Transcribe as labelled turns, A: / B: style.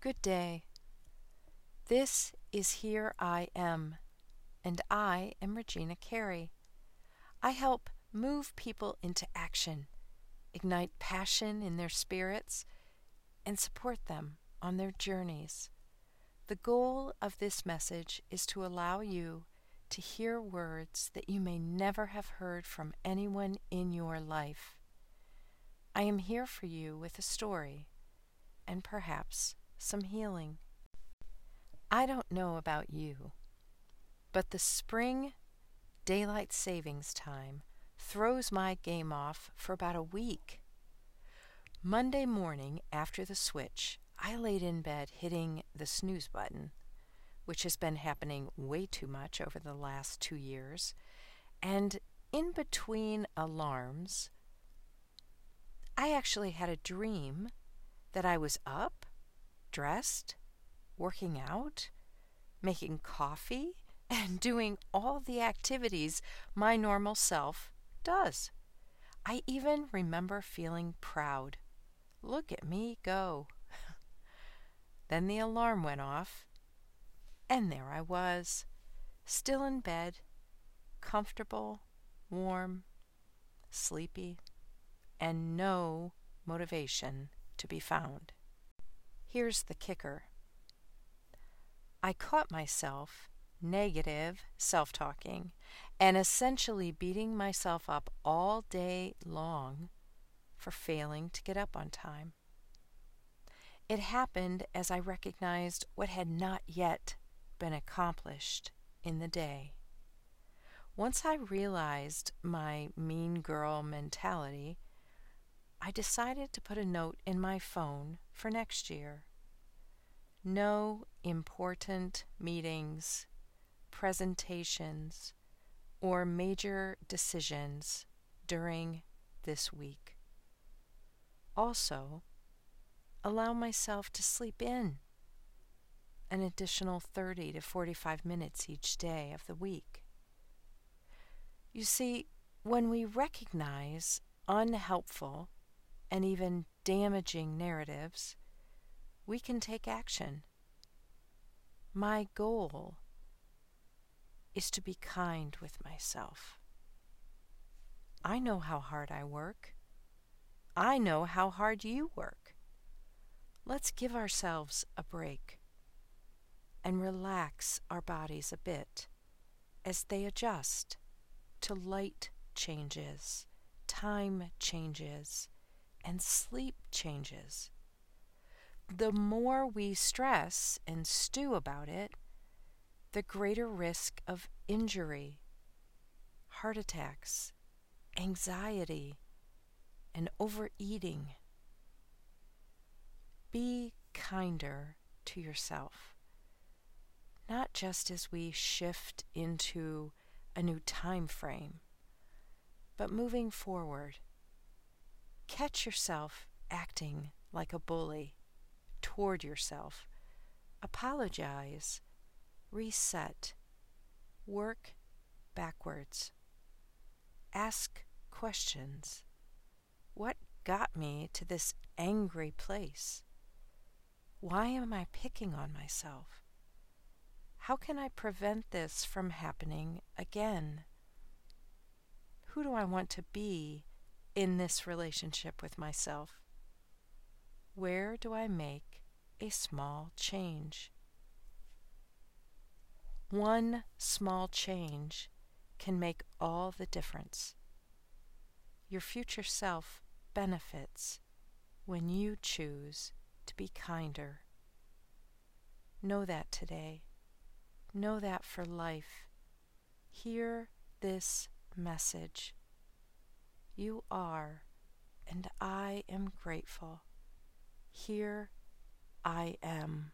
A: Good day. This is Here I Am, and I am Regina Carey. I help move people into action, ignite passion in their spirits, and support them on their journeys. The goal of this message is to allow you to hear words that you may never have heard from anyone in your life. I am here for you with a story and perhaps some healing. I don't know about you, but the spring daylight savings time throws my game off for about a week. Monday morning after the switch, I laid in bed hitting the snooze button, which has been happening way too much over the last two years, and in between alarms, I actually had a dream that I was up, dressed, working out, making coffee, and doing all the activities my normal self does. I even remember feeling proud. Look at me go. then the alarm went off, and there I was, still in bed, comfortable, warm, sleepy, and no motivation to be found. Here's the kicker I caught myself negative self talking and essentially beating myself up all day long for failing to get up on time. It happened as I recognized what had not yet been accomplished in the day. Once I realized my mean girl mentality, I decided to put a note in my phone for next year. No important meetings, presentations, or major decisions during this week. Also, allow myself to sleep in an additional 30 to 45 minutes each day of the week. You see, when we recognize unhelpful and even damaging narratives, we can take action. My goal is to be kind with myself. I know how hard I work. I know how hard you work. Let's give ourselves a break and relax our bodies a bit as they adjust to light changes, time changes, and sleep changes. The more we stress and stew about it, the greater risk of injury, heart attacks, anxiety, and overeating. Be kinder to yourself, not just as we shift into a new time frame, but moving forward. Catch yourself acting like a bully toward yourself. Apologize reset, work backwards, ask questions. What got me to this angry place? Why am I picking on myself? How can I prevent this from happening again? Who do I want to be in this relationship with myself? Where do I make a small change? One small change can make all the difference. Your future self benefits when you choose to be kinder. Know that today. Know that for life. Hear this message. You are, and I am grateful. Here I am.